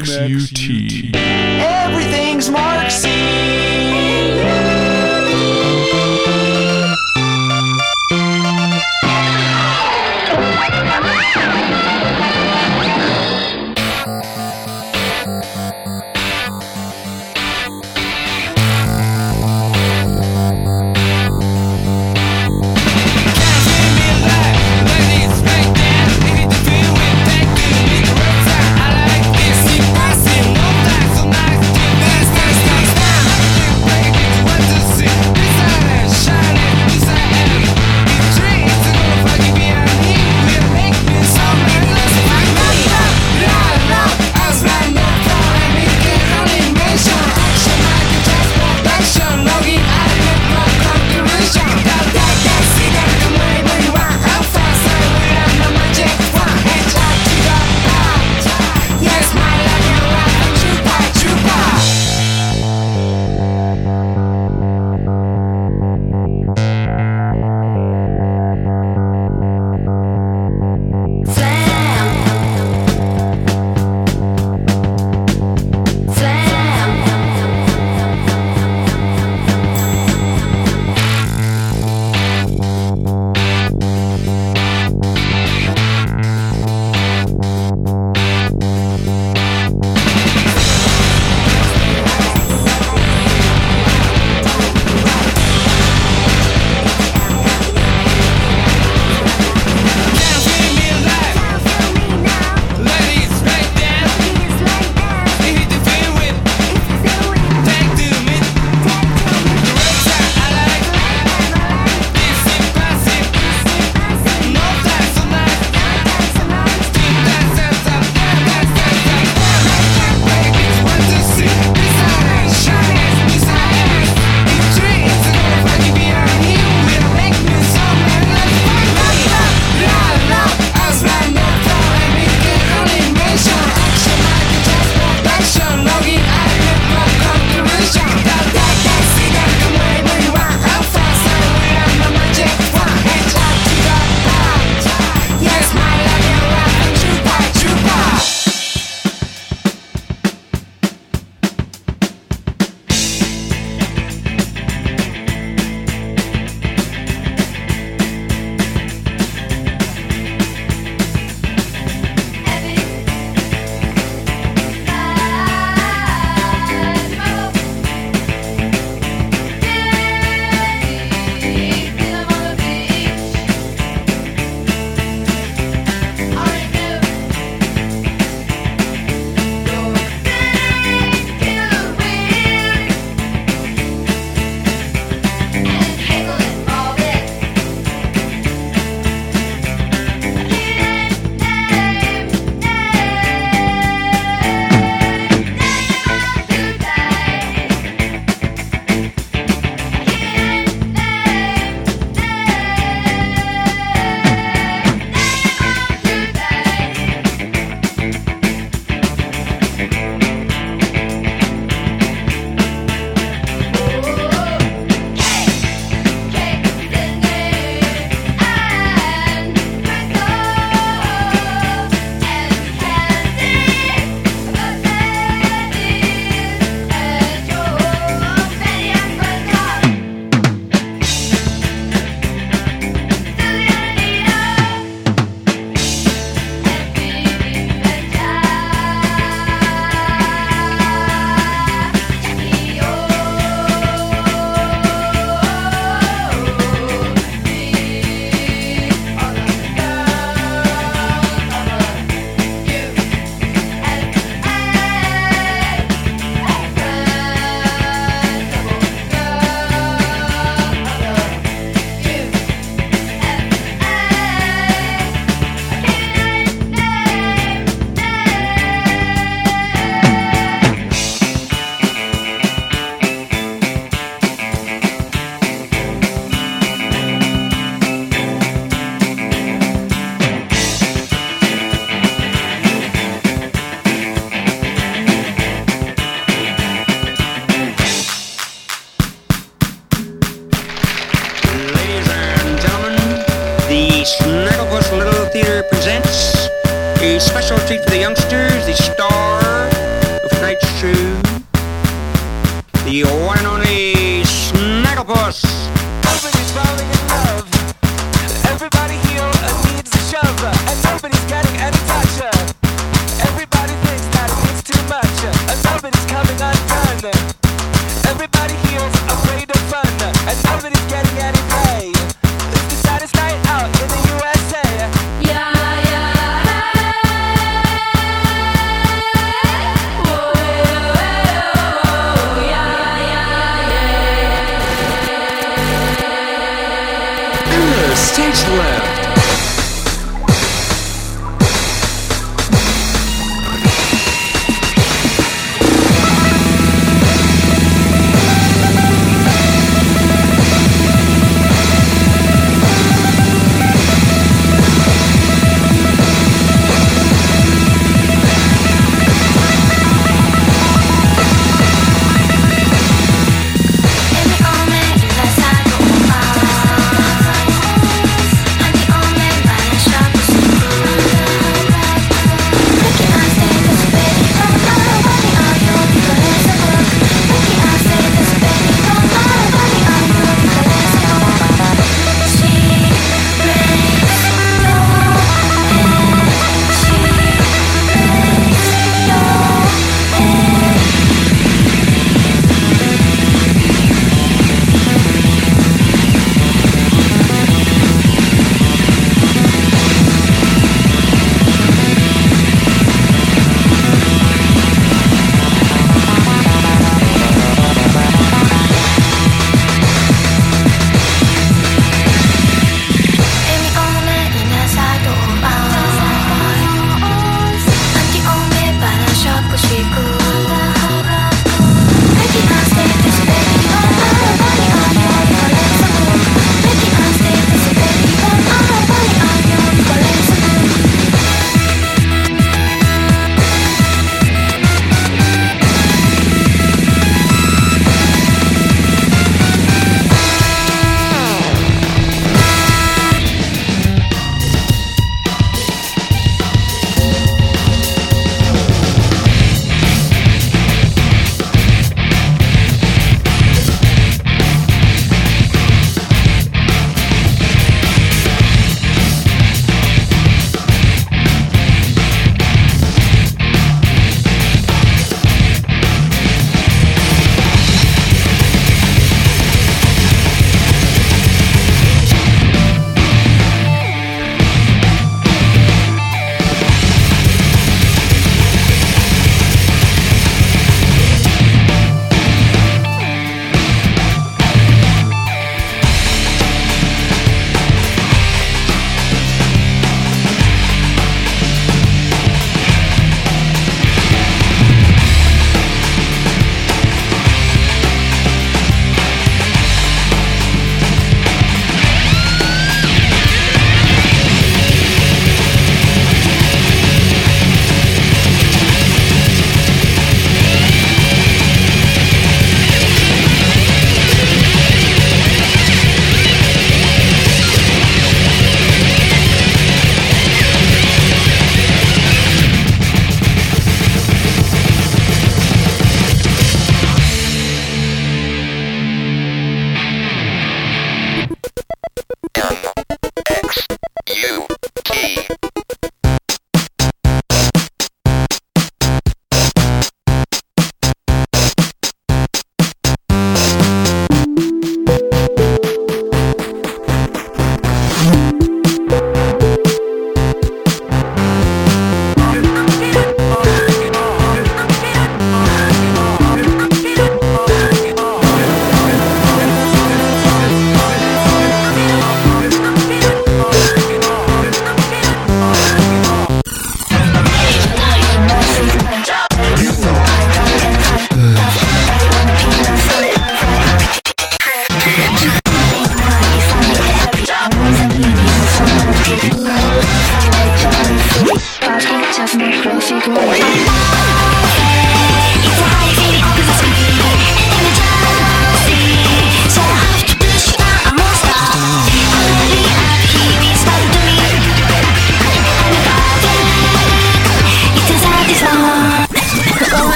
Radio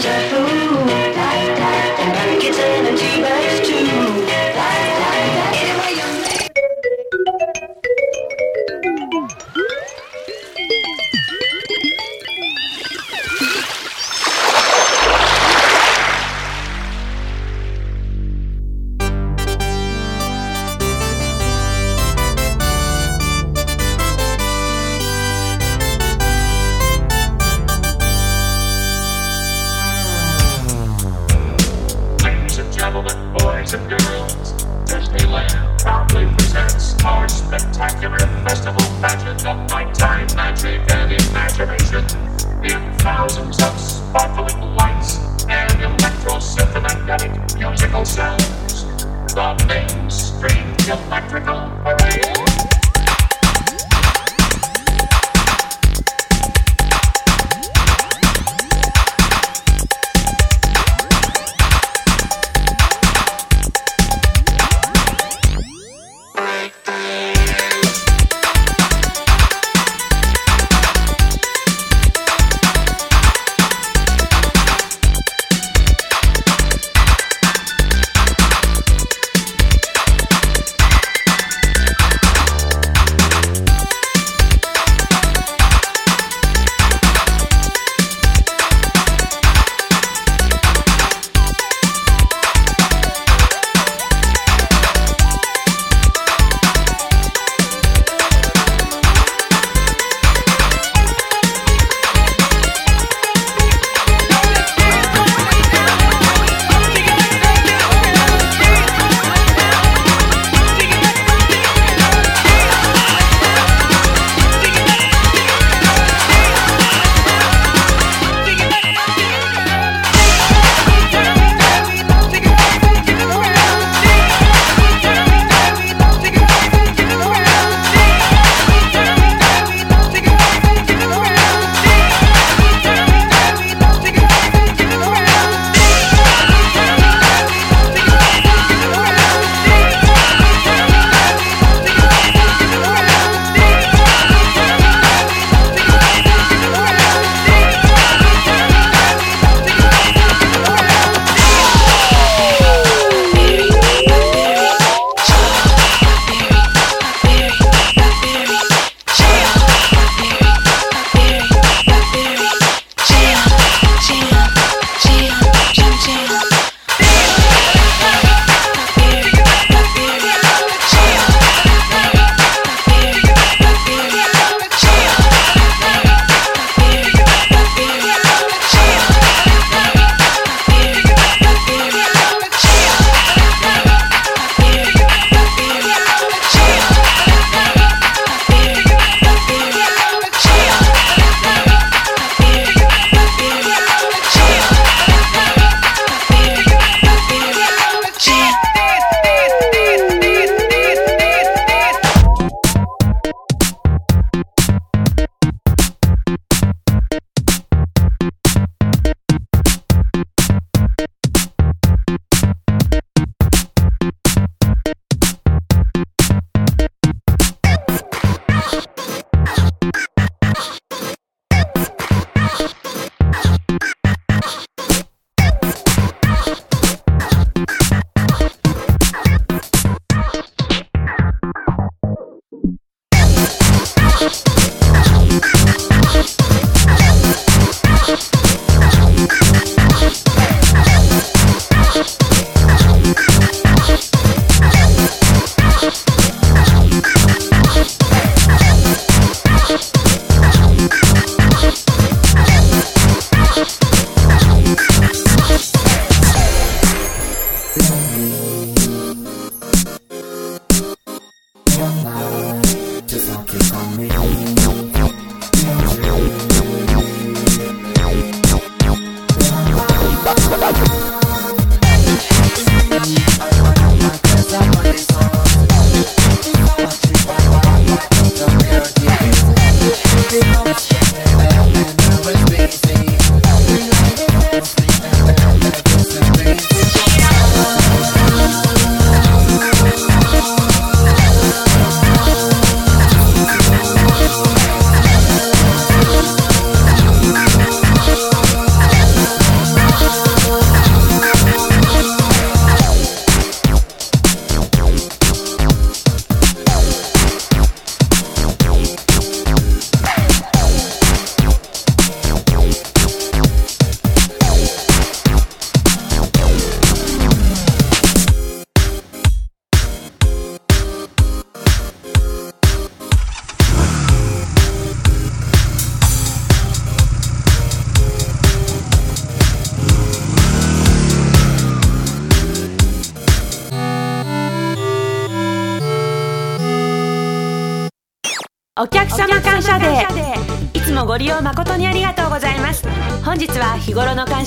tea and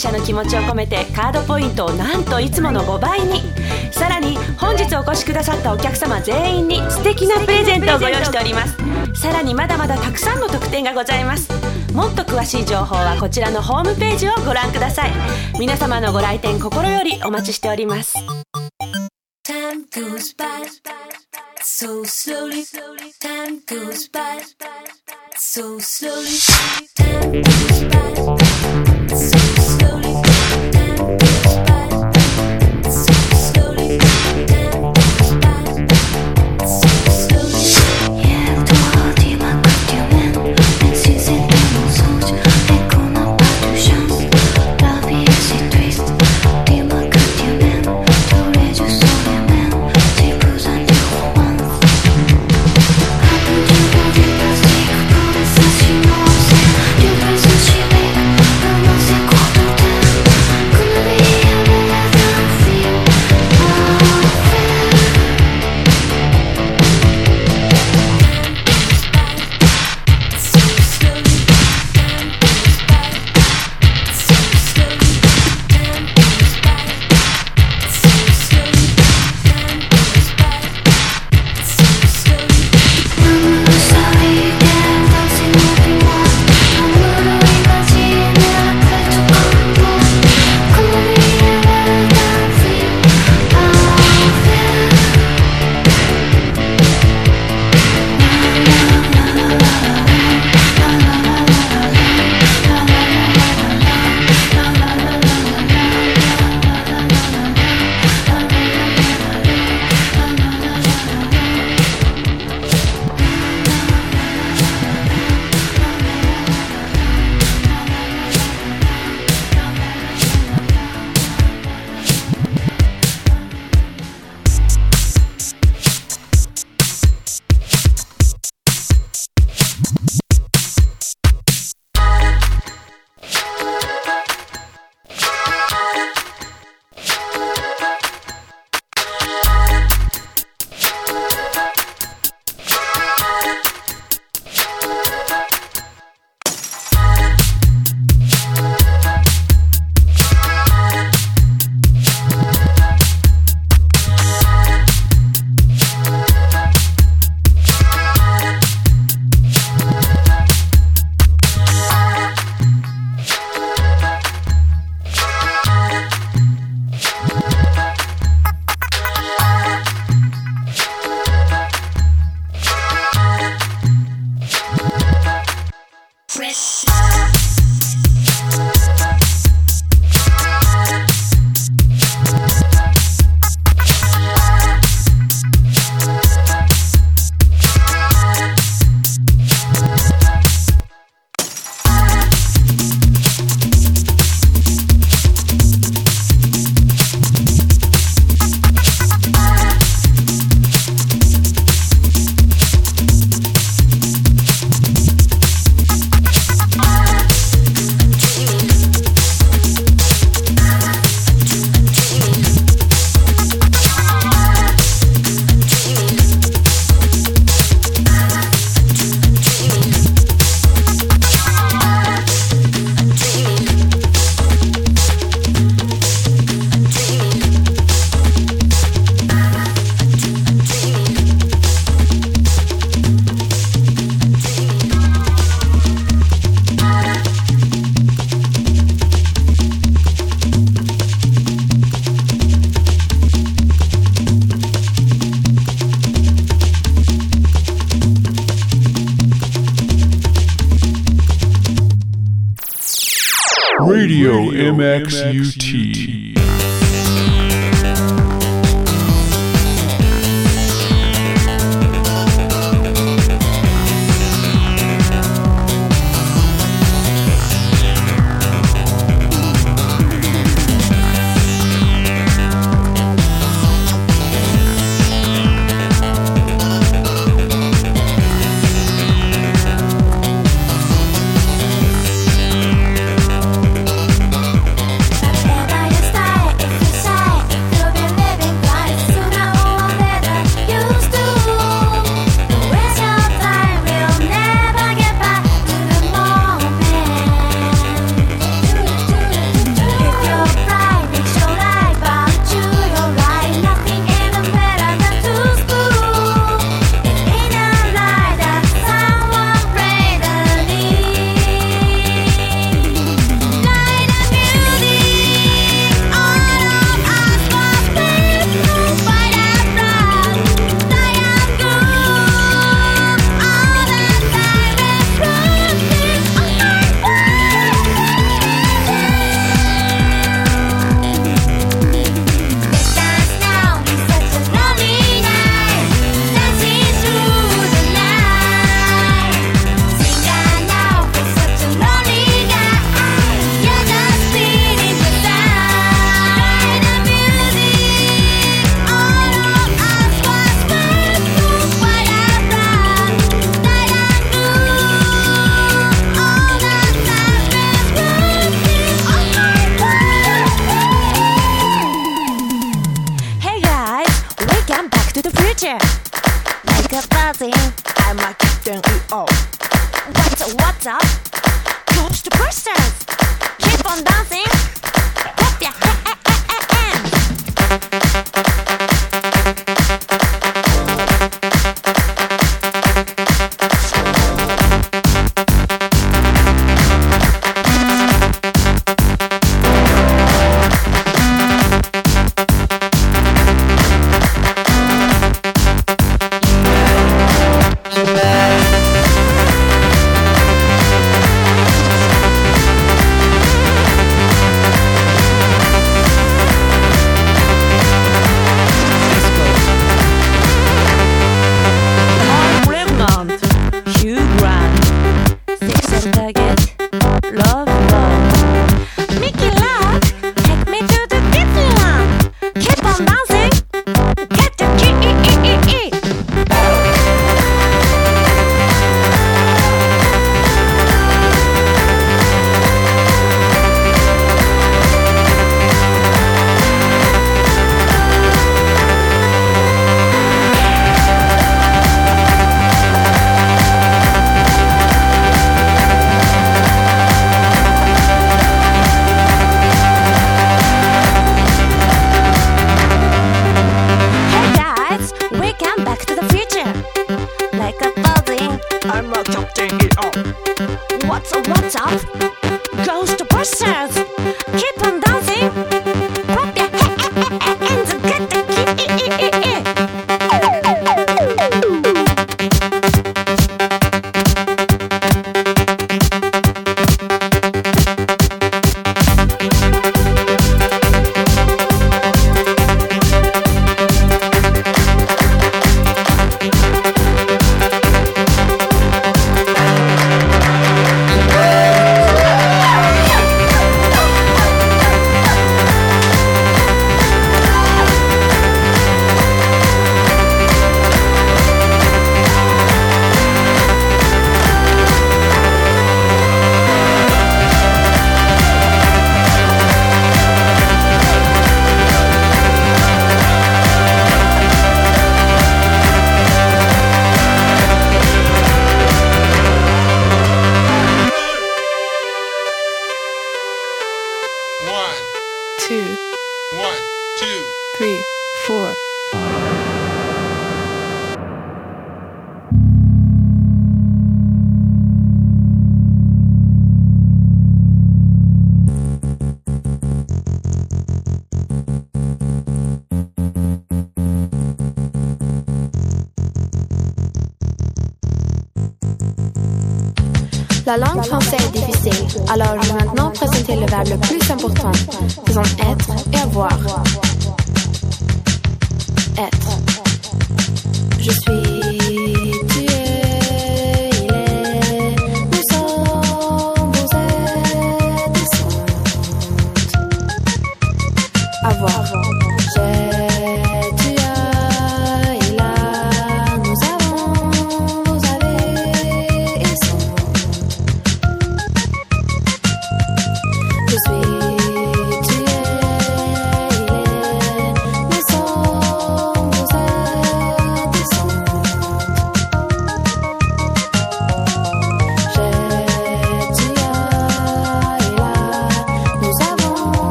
謝の気持ちを込めてカードポイントをなんといつもの5倍に。さらに本日お越しくださったお客様全員に素敵なプレゼントをご用意しております。さらにまだまだたくさんの特典がございます。もっと詳しい情報はこちらのホームページをご覧ください。皆様のご来店心よりお待ちしております。Time goes by so slowly. Time goes by so slowly. Time goes by.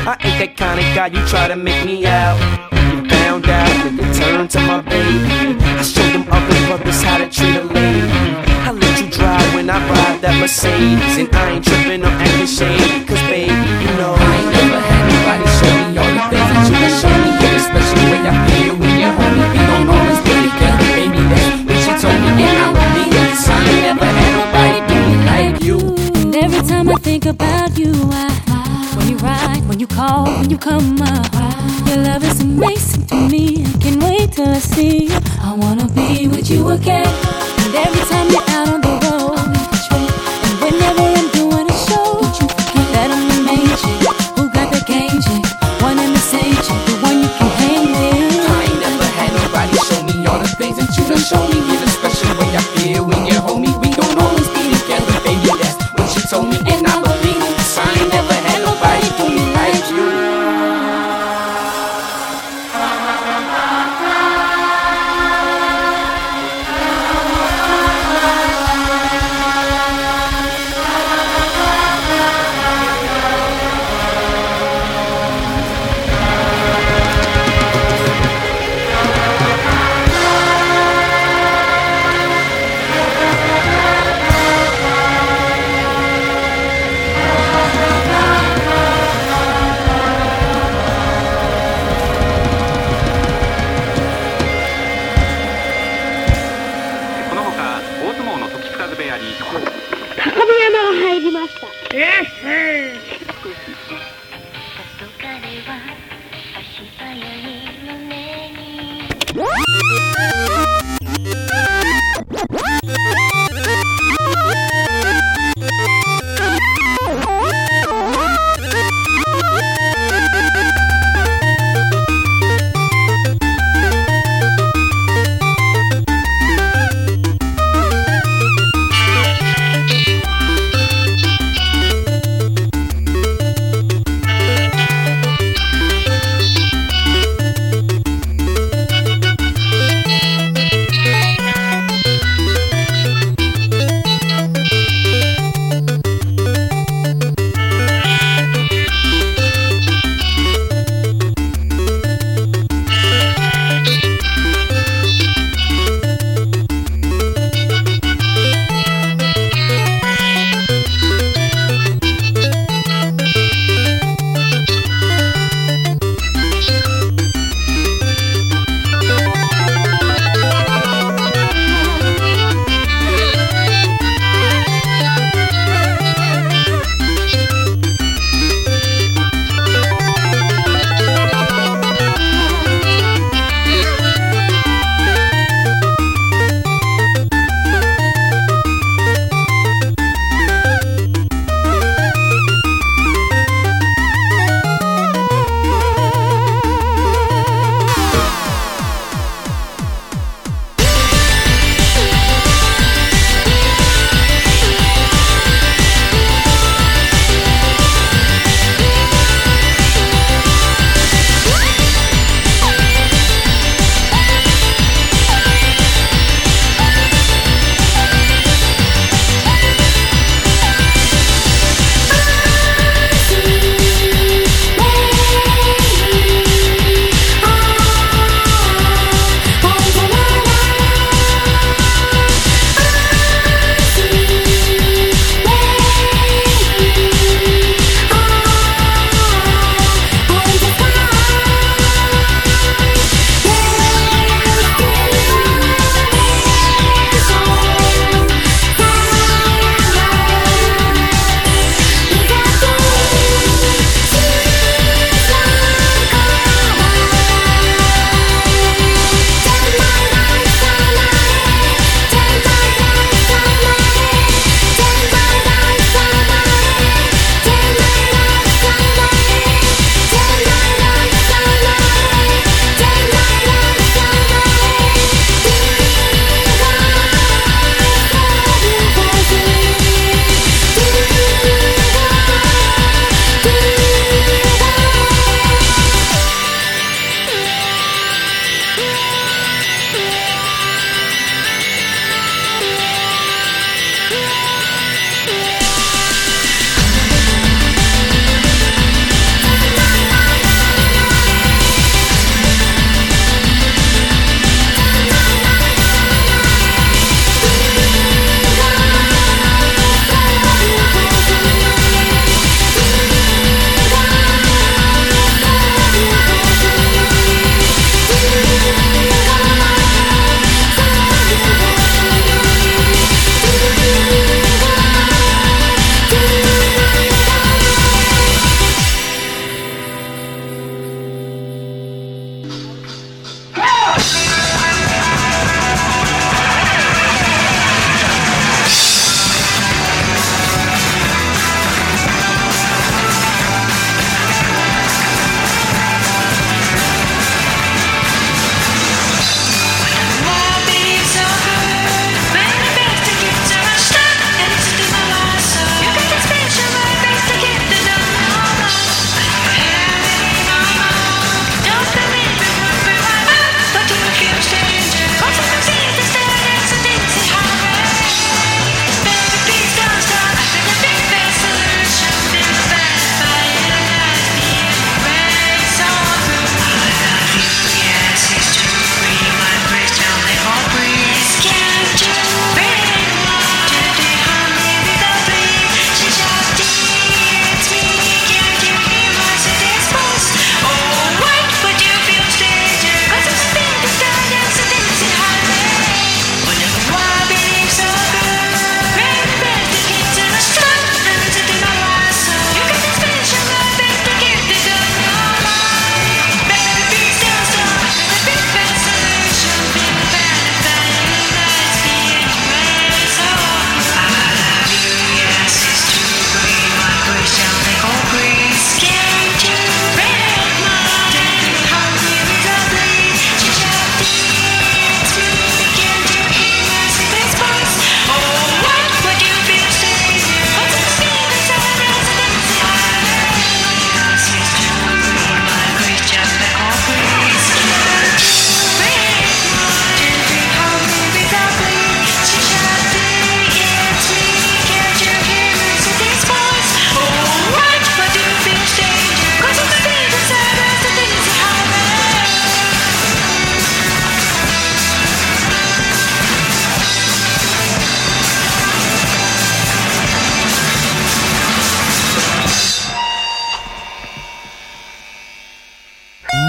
I ain't that kind of guy you try to make me out. You found out when you turned to my baby. I showed them other brothers how to treat a lady. I let you drive when I ride that Mercedes. And I ain't tripping or acting shady. Cause baby, you know I ain't never had nobody show me all the things that you can show me. Yeah, especially when I feel when you're homie. We don't always be together, baby. That's what she told me. And I believe it. I ain't never had nobody do me like you. And every time I think about you, I when you ride, when you call, when you come up, your love is amazing to me. I can't wait till I see you. I wanna be with you again. And every time you're out on the road, and whenever I'm doing a show, don't you forget that I'm the main chick who got the game chick, one and the same chick, the one you can hang with. I ain't never had nobody show me all the things that you done show me.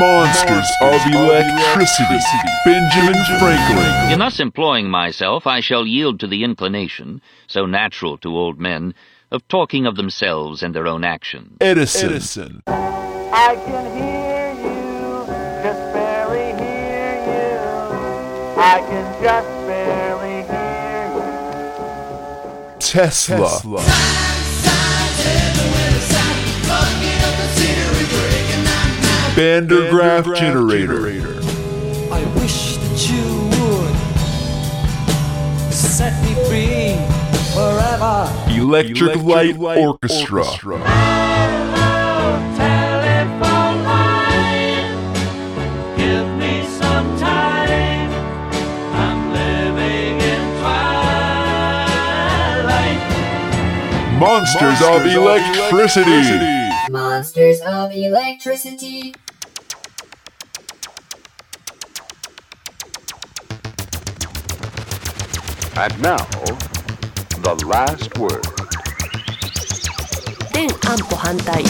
Monsters of Electricity. Benjamin Franklin. In thus employing myself, I shall yield to the inclination, so natural to old men, of talking of themselves and their own actions. Edison. I can hear you, just barely hear you. I can just barely hear you. Tesla. Van de Graaff generator. I wish that you would set me free forever. Electric Light Orchestra. Telephone line, give me some time. I'm living in twilight. Monsters of Electricity. Monsters of Electricity. And now, the last word. 全安保反対